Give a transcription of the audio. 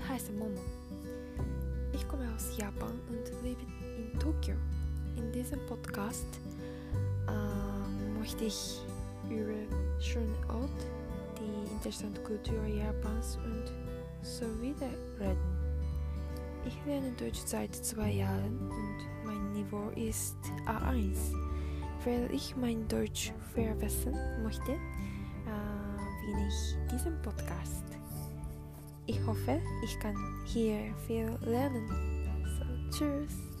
heiße Momo. Ich komme aus Japan und lebe in Tokio. In diesem Podcast äh, möchte ich über schöne Orte, die interessante Kultur Japans und so weiter reden. Ich lerne Deutsch seit zwei Jahren und mein Niveau ist A1. Weil ich mein Deutsch verbessern möchte, äh, bin ich diesen Podcast. Ich hoffe, ich kann hier viel lernen. So, tschüss.